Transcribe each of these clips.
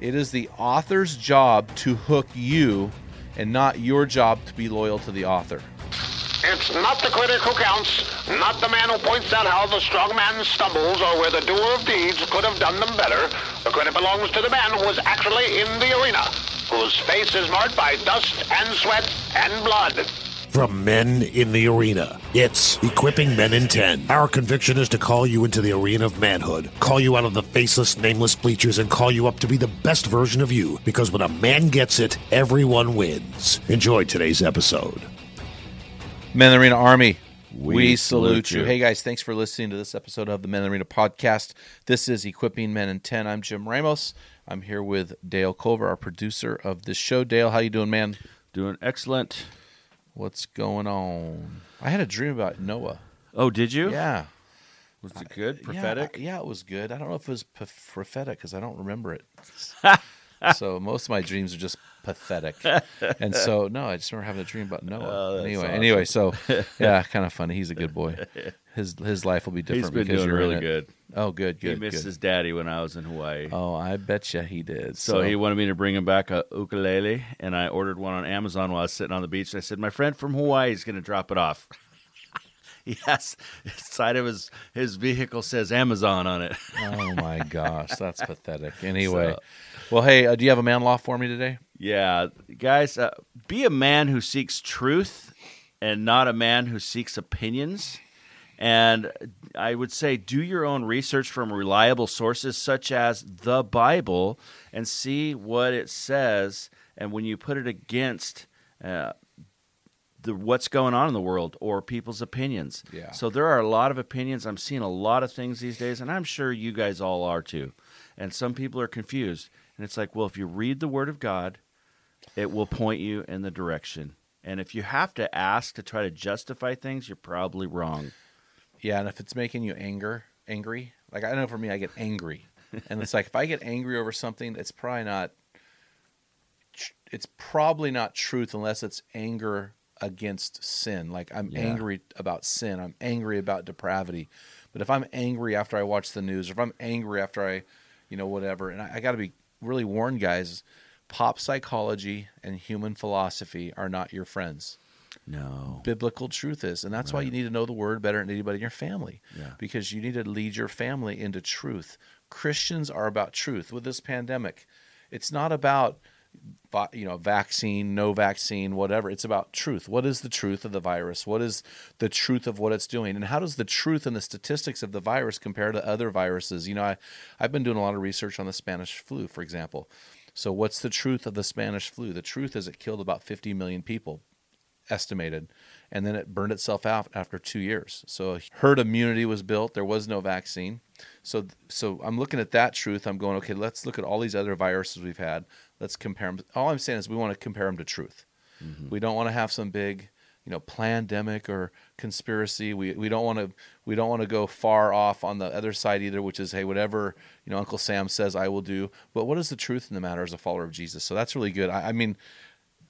It is the author's job to hook you and not your job to be loyal to the author. It's not the critic who counts, not the man who points out how the strong man stumbles or where the doer of deeds could have done them better. The credit belongs to the man who was actually in the arena, whose face is marked by dust and sweat and blood. From men in the arena, it's Equipping Men in 10. Our conviction is to call you into the arena of manhood, call you out of the faceless, nameless bleachers, and call you up to be the best version of you. Because when a man gets it, everyone wins. Enjoy today's episode. Men in the Arena Army, we, We salute, salute you. you. Hey guys, thanks for listening to this episode of the Men in the Arena podcast. This is Equipping Men in 10. I'm Jim Ramos. I'm here with Dale Culver, our producer of this show. Dale, how you doing, man? Doing excellent. What's going on? I had a dream about Noah. Oh, did you? Yeah. Was it good? Yeah, Prophetic? Yeah, it was good. I don't know if it was p- prophetic because I don't remember it. so most of my dreams are just pathetic. And so no, I just remember having a dream about Noah. Oh, anyway, awesome. anyway, so yeah, kind of funny. He's a good boy. His his life will be different He's been because doing you're in really it. good. Oh, good, good. he missed good. his daddy when I was in Hawaii. Oh, I bet you he did. so, he wanted me to bring him back a ukulele, and I ordered one on Amazon while I was sitting on the beach. I said, "My friend from Hawaii is going to drop it off." yes, side of his his vehicle says Amazon on it. oh my gosh, that's pathetic. Anyway, So- well, hey, uh, do you have a man law for me today? yeah, guys, uh, be a man who seeks truth, and not a man who seeks opinions. And I would say do your own research from reliable sources such as the Bible and see what it says. And when you put it against uh, the what's going on in the world or people's opinions. Yeah. So there are a lot of opinions. I'm seeing a lot of things these days, and I'm sure you guys all are too. And some people are confused. And it's like, well, if you read the Word of God, it will point you in the direction. And if you have to ask to try to justify things, you're probably wrong. Yeah, and if it's making you anger, angry, like I know for me, I get angry, and it's like if I get angry over something, it's probably not. It's probably not truth unless it's anger against sin. Like I'm Yeah. angry about sin. I'm angry about depravity. But if I'm angry after I watch the news, or if I'm angry after I, you know, whatever, and I, I got to be really warned, guys. Pop psychology and human philosophy are not your friends No. biblical truth is. And that's why you need to know the word better than anybody in your family. Yeah. Because you need to lead your family into truth. Christians are about truth. With this pandemic, it's not about you know vaccine, no vaccine, whatever. It's about truth. What is the truth of the virus? What is the truth of what it's doing? And how does the truth and the statistics of the virus compare to other viruses? You know, I I've been doing a lot of research on the Spanish flu, for example. So what's the truth of the Spanish flu? The truth is it killed about 50 million people estimated, and then it burned itself out after two years. So herd immunity was built. There was no vaccine. So so I'm looking at that truth. I'm going, okay, let's look at all these other viruses we've had. Let's compare them. All I'm saying is we want to compare them to truth. Mm-hmm. We don't want to have some big, you know, pandemic or conspiracy. We we don't want to we don't want to go far off on the other side either, which is hey, whatever you know Uncle Sam says, I will do. But what is the truth in the matter as a follower of Jesus? So that's really good. I, I mean,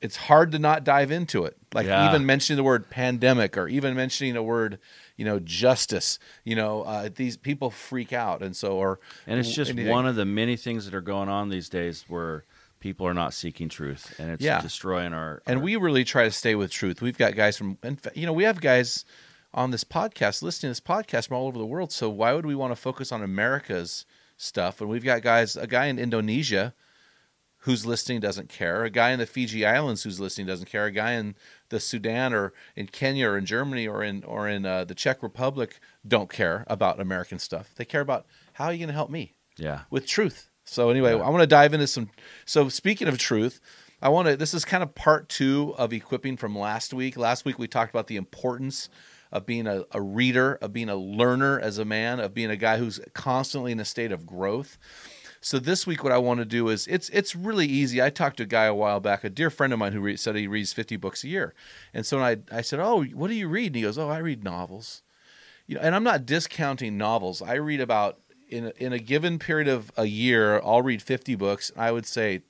it's hard to not dive into it. Like Yeah. even mentioning the word pandemic or even mentioning a word, you know, justice. You know, uh, these people freak out, and so or And it's just anything. one of the many things that are going on these days where people are not seeking truth and it's Yeah. destroying our. and our- we really try to stay with truth. We've got guys from, and you know, we have guys on this podcast listening to this podcast from all over the world. So why would we want to focus on America's stuff? And we've got guys, a guy in Indonesia who's listening doesn't care. A guy in the Fiji Islands who's listening doesn't care. A guy in the Sudan or in Kenya or in Germany or in or in uh, the Czech Republic don't care about American stuff. They care about how are you going to help me Yeah. with truth. So anyway, I want to dive into some. So speaking of truth, I want to. This is kind of part two of equipping from last week. Last week we talked about the importance of being a, a reader, of being a learner as a man, of being a guy who's constantly in a state of growth. So this week, what I want to do is it's it's really easy. I talked to a guy a while back, a dear friend of mine who re- said he reads fifty books a year, and so I I said, oh, what do you read? And he goes, oh, I read novels. You know, and I'm not discounting novels. I read about in a, in a given period of a year, I'll read fifty books. I would say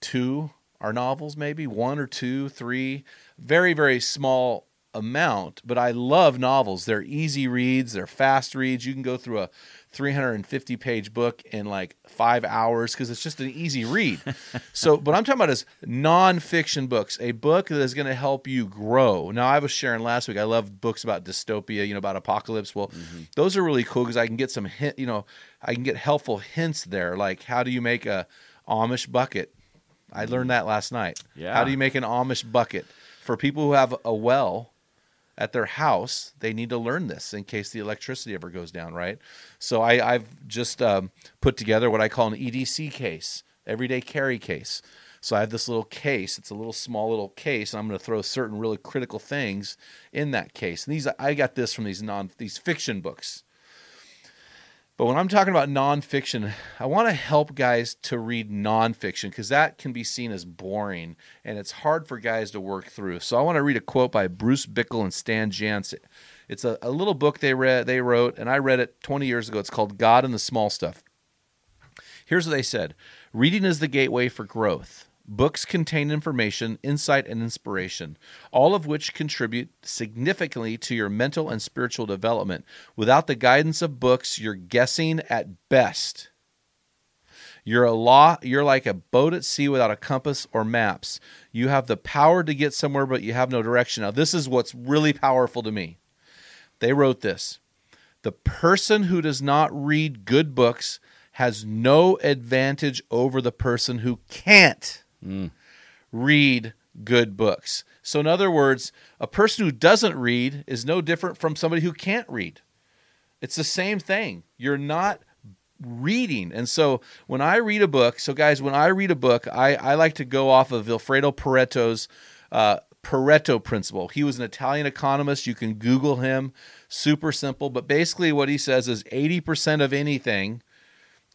two are novels, maybe one or two, three, very very small amount. But I love novels. They're easy reads. They're fast reads. You can go through a 350 page book in like five hours because it's just an easy read. so, what I'm talking about is nonfiction books, a book that is going to help you grow. Now, I was sharing last week, I love books about dystopia, you know, about apocalypse. Well, mm-hmm. those are really cool because I can get some hint, you know, I can get helpful hints there. Like, how do you make a Amish bucket? I learned mm. that last night. Yeah. How do you make an Amish bucket? For people who have a well, at their house, they need to learn this in case the electricity ever goes down, right? So I, I've just um, put together what I call an EDC case, everyday carry case. So I have this little case. It's a little small little case, and I'm going to throw certain really critical things in that case. And these I got this from these non these fiction books. But when I'm talking about nonfiction, I want to help guys to read nonfiction because that can be seen as boring and it's hard for guys to work through. So I want to read a quote by Bruce Bickle and Stan Jantz. It's a, a little book they read they wrote, and I read it 20 years ago. It's called God and the Small Stuff. Here's what they said Reading is the gateway for growth. Books contain information, insight, and inspiration, all of which contribute significantly to your mental and spiritual development. Without the guidance of books, you're guessing at best. You're a law, you're like a boat at sea without a compass or maps. You have the power to get somewhere, but you have no direction. Now, this is what's really powerful to me. They wrote this The person who does not read good books has no advantage over the person who can't read good books. So, in other words, a person who doesn't read is no different from somebody who can't read. It's the same thing. You're not reading. And so when I read a book, so guys, when I read a book, I, I like to go off of Vilfredo Pareto's uh, Pareto principle. He was an Italian economist. You can Google him. Super simple. But basically, what he says is 80% of anything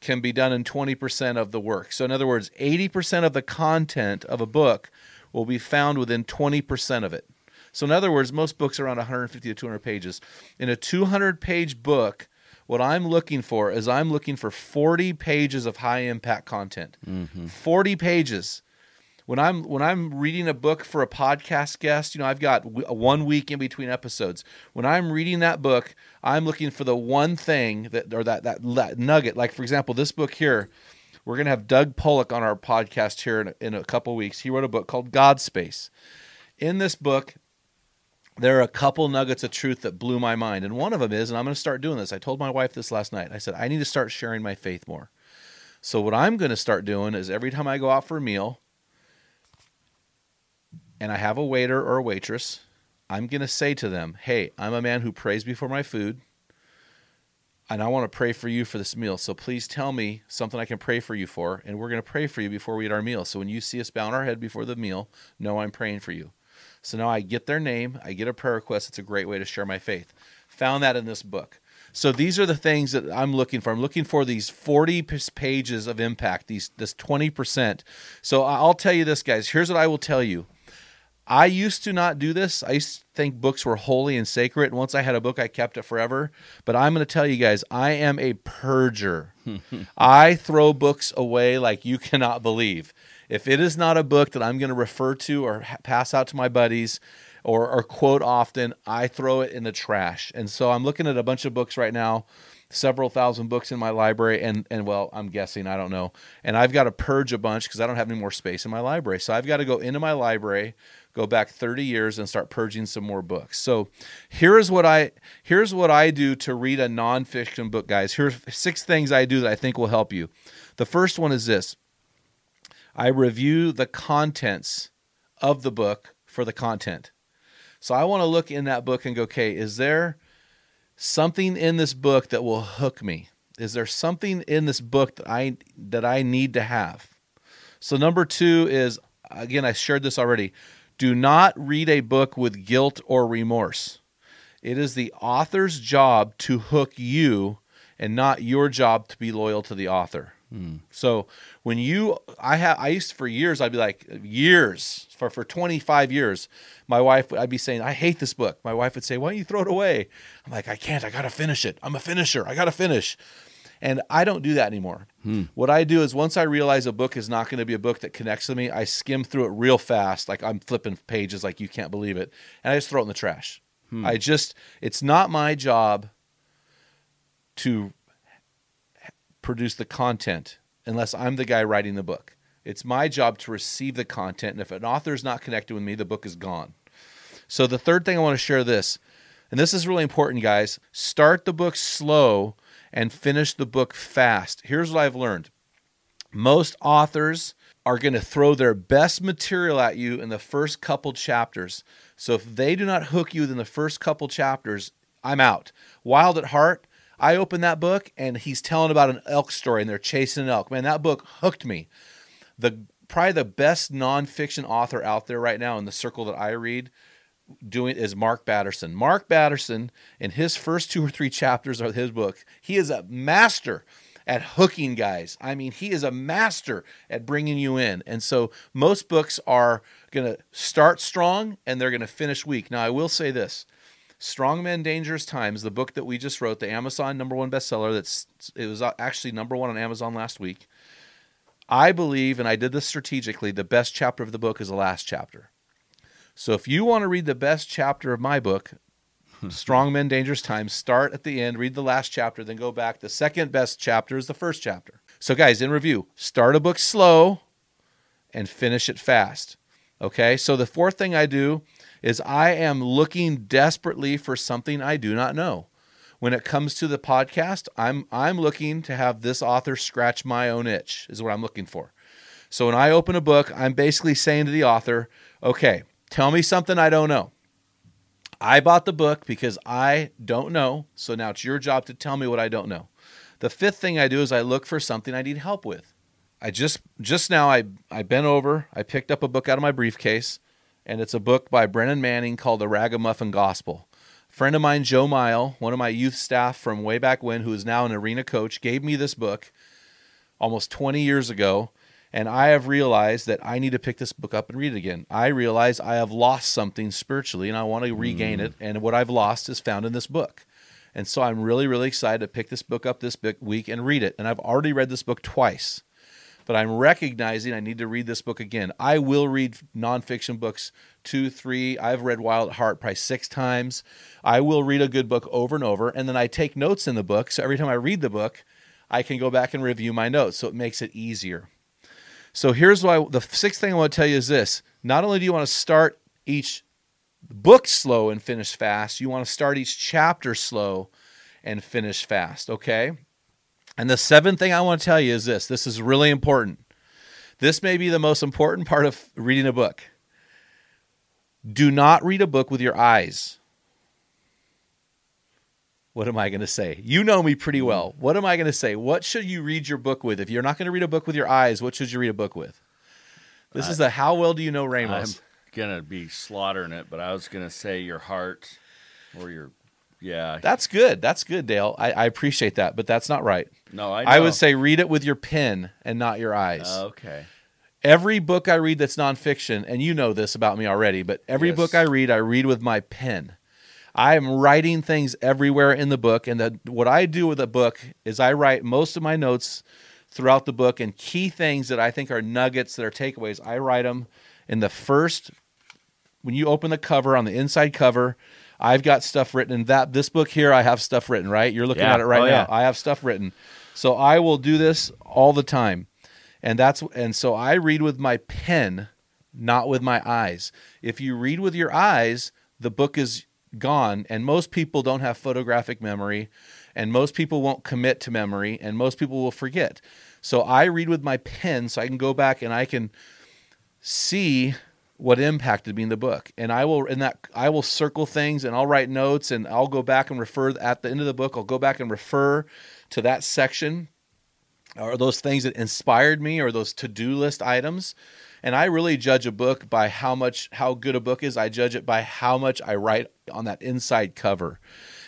can be done in 20% of the work. So, in other words, 80% of the content of a book will be found within 20% of it. So, in other words, most books are around 150 to 200 pages. In a 200 page book, what I'm looking for is I'm looking for 40 pages of high impact content. Mm-hmm. 40 pages. When I'm when I'm reading a book for a podcast guest, you know, I've got w- one week in between episodes. When I'm reading that book, I'm looking for the one thing that or that that, that nugget. Like for example, this book here, we're gonna have Doug Pollock on our podcast here in, a- in a couple weeks. He wrote a book called God Space. In this book, there are a couple nuggets of truth that blew my mind. And one of them is, and I'm going to start doing this. I told my wife this last night. I said, I need to start sharing my faith more. So, what I'm going to start doing is every time I go out for a meal and I have a waiter or a waitress, I'm going to say to them, Hey, I'm a man who prays before my food. And I want to pray for you for this meal. So please tell me something I can pray for you for. And we're going to pray for you before we eat our meal. So when you see us bowing our head before the meal, know I'm praying for you. So now I get their name, I get a prayer request. It's a great way to share my faith. Found that in this book. So these are the things that I'm looking for. I'm looking for these 40 pages of impact, these this 20%. So I'll tell you this guys, here's what I will tell you. I used to not do this. I used to think books were holy and sacred. And once I had a book, I kept it forever. But I'm going to tell you guys, I am a purger. I throw books away like you cannot believe. If it is not a book that I'm going to refer to or ha- pass out to my buddies or, or quote often, I throw it in the trash. And so I'm looking at a bunch of books right now several thousand books in my library and and well i'm guessing i don't know. And i've got to purge a bunch because i don't have any more space in my library. So i've got to go into my library go back 30 years and start purging some more books. So here's what i here's what i do to read a nonfiction book guys. Here's six things i do that i think will help you. The first one is this. I review the contents of the book for the content. So I want to look in that book and go, okay, is there something in this book that will hook me? Is there something in this book that I that I need to have? So number 2 is again I shared this already. Do not read a book with guilt or remorse. It is the author's job to hook you and not your job to be loyal to the author. So when you, I have, I used to, for years, I'd be like years for for 25 years. My wife, I'd be saying, I hate this book. My wife would say, Why don't you throw it away? I'm like, I can't. I gotta finish it. I'm a finisher. I gotta finish. And I don't do that anymore. Hmm. What I do is once I realize a book is not going to be a book that connects with me, I skim through it real fast, like I'm flipping pages, like you can't believe it, and I just throw it in the trash. Hmm. I just, it's not my job to produce the content unless I'm the guy writing the book. It's my job to receive the content, and if an author is not connected with me, the book is gone. So the third thing I want to share this, and this is really important, guys. Start the book slow and finish the book fast. Here's what I've learned. Most authors are going to throw their best material at you in the first couple chapters. So if they do not hook you in the first couple chapters, I'm out. Wild at Heart, I opened that book and he's telling about an elk story and they're chasing an elk. Man, that book hooked me. The probably the best nonfiction author out there right now in the circle that I read doing is Mark Batterson. Mark Batterson, in his first two or three chapters of his book, he is a master at hooking guys. I mean, he is a master at bringing you in. And so most books are going to start strong and they're going to finish weak. Now, I will say this. Strong Men Dangerous Times, the book that we just wrote, the Amazon number 1 bestseller that's it was uh, actually number 1 on Amazon last week. I believe and I did this strategically, the best chapter of the book is the last chapter. So if you want to read the best chapter of my book, Strong Men, Dangerous Times, start at the end, read the last chapter, then go back. The second best chapter is the first chapter. So, guys, in review, start a book slow and finish it fast. Okay, so the fourth thing I do is I am looking desperately for something I do not know. When it comes to the podcast, I'm I'm looking to have this author scratch my own itch, is what I'm looking for. So when I open a book, I'm basically saying to the author, okay, tell me something I don't know. I bought the book because I don't know. So now it's your job to tell me what I don't know. The fifth thing I do is I look for something I need help with. I just just now I I bent over, I picked up a book out of my briefcase, and it's a book by Brennan Manning called The Ragamuffin Gospel. A friend of mine, Joe Mile, one of my youth staff from way back when, who is now an arena coach, gave me this book almost 20 years ago, and I have realized that I need to pick this book up and read it again. I realize I have lost something spiritually and I want to regain mm. it, and what I've lost is found in this book. And so I'm really, really excited to pick this book up this week and read it. And I've already read this book twice, but I'm recognizing I need to read this book again. I will read nonfiction books two, three. I've read Wild at Heart probably six times. I will read a good book over and over, and then I take notes in the book. So every time I read the book, I can go back and review my notes. So it makes it easier. So here's why the sixth thing I want to tell you is this not only do you want to start each book slow and finish fast, you want to start each chapter slow and finish fast, okay? And the seventh thing I want to tell you is this this is really important. This may be the most important part of reading a book. Do not read a book with your eyes. What am I going to say? You know me pretty well. What am I going to say? What should you read your book with? If you're not going to read a book with your eyes, what should you read a book with? This is the how well do you know Ramos? I'm gonna be slaughtering it, but I was gonna say your heart or your yeah. That's good. That's good, Dale. I, I appreciate that, but that's not right. no, I. I would say read it with your pen and not your eyes. okay. every book I read that's nonfiction, and you know this about me already, but every Yes. book I read, I read with my pen. I am writing things everywhere in the book, and the, what I do with a book is I write most of my notes throughout the book and key things that I think are nuggets that are takeaways. I write them in the first when you open the cover on the inside cover. I've got stuff written in that this book here. I have stuff written. Right, you're looking Yeah. at it right Oh, now. yeah. I have stuff written, so I will do this all the time and that's and so I read with my pen, not with my eyes. If you read with your eyes, the book is gone, and most people don't have photographic memory, and most people won't commit to memory, and most people will forget. So I read with my pen so I can go back and I can see what impacted me in the book. And I will in that I will circle things and I'll write notes and I'll go back and refer at the end of the book, I'll go back and refer to that section or those things that inspired me or those to-do list items. And I really judge a book by how much how good a book is. I judge it by how much I write on that inside cover.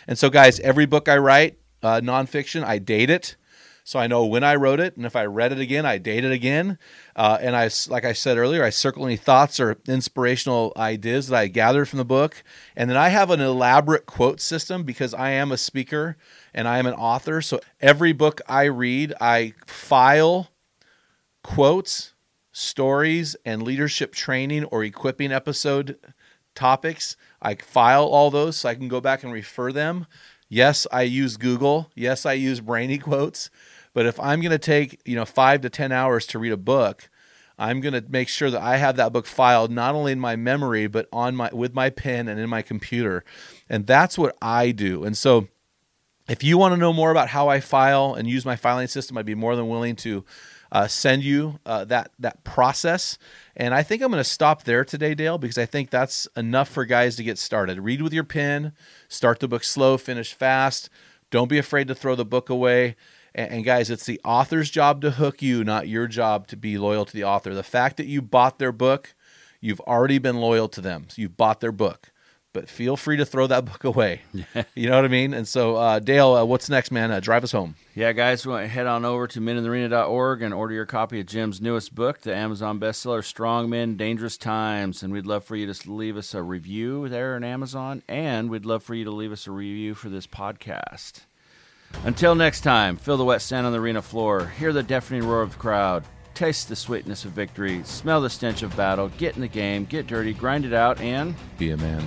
And so guys, every book I write, uh, nonfiction, I date it so I know when I wrote it, and if I read it again, I date it again. Uh, and I, like I said earlier, I circle any thoughts or inspirational ideas that I gathered from the book, and then I have an elaborate quote system because I am a speaker and I am an author. So every book I read, I file quotes, stories, and leadership training or equipping episode topics. I file all those so I can go back and refer them. Yes, I use Google. Yes, I use Brainy quotes. But if I'm going to take, you know, 5 to 10 hours to read a book, I'm going to make sure that I have that book filed not only in my memory but on my with my pen and in my computer. And that's what I do. And so if you want to know more about how I file and use my filing system, I'd be more than willing to uh, send you uh, that that process. And I think I'm going to stop there today, Dale, because I think that's enough for guys to get started. Read with your pen, start the book slow, finish fast. Don't be afraid to throw the book away. And, and guys, it's the author's job to hook you, not your job to be loyal to the author. The fact that you bought their book, you've already been loyal to them. So you've bought their book but feel free to throw that book away. you know what I mean? And so, uh, Dale, uh, what's next, man? Uh, drive us home. Yeah, guys, we want to head on over to meninthearena.org and order your copy of Jim's newest book, the Amazon bestseller Strong Men, Dangerous Times. And we'd love for you to leave us a review there on Amazon, and we'd love for you to leave us a review for this podcast. Until next time, feel the wet sand on the arena floor, hear the deafening roar of the crowd, taste the sweetness of victory, smell the stench of battle, get in the game, get dirty, grind it out, and be a man.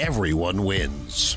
everyone wins.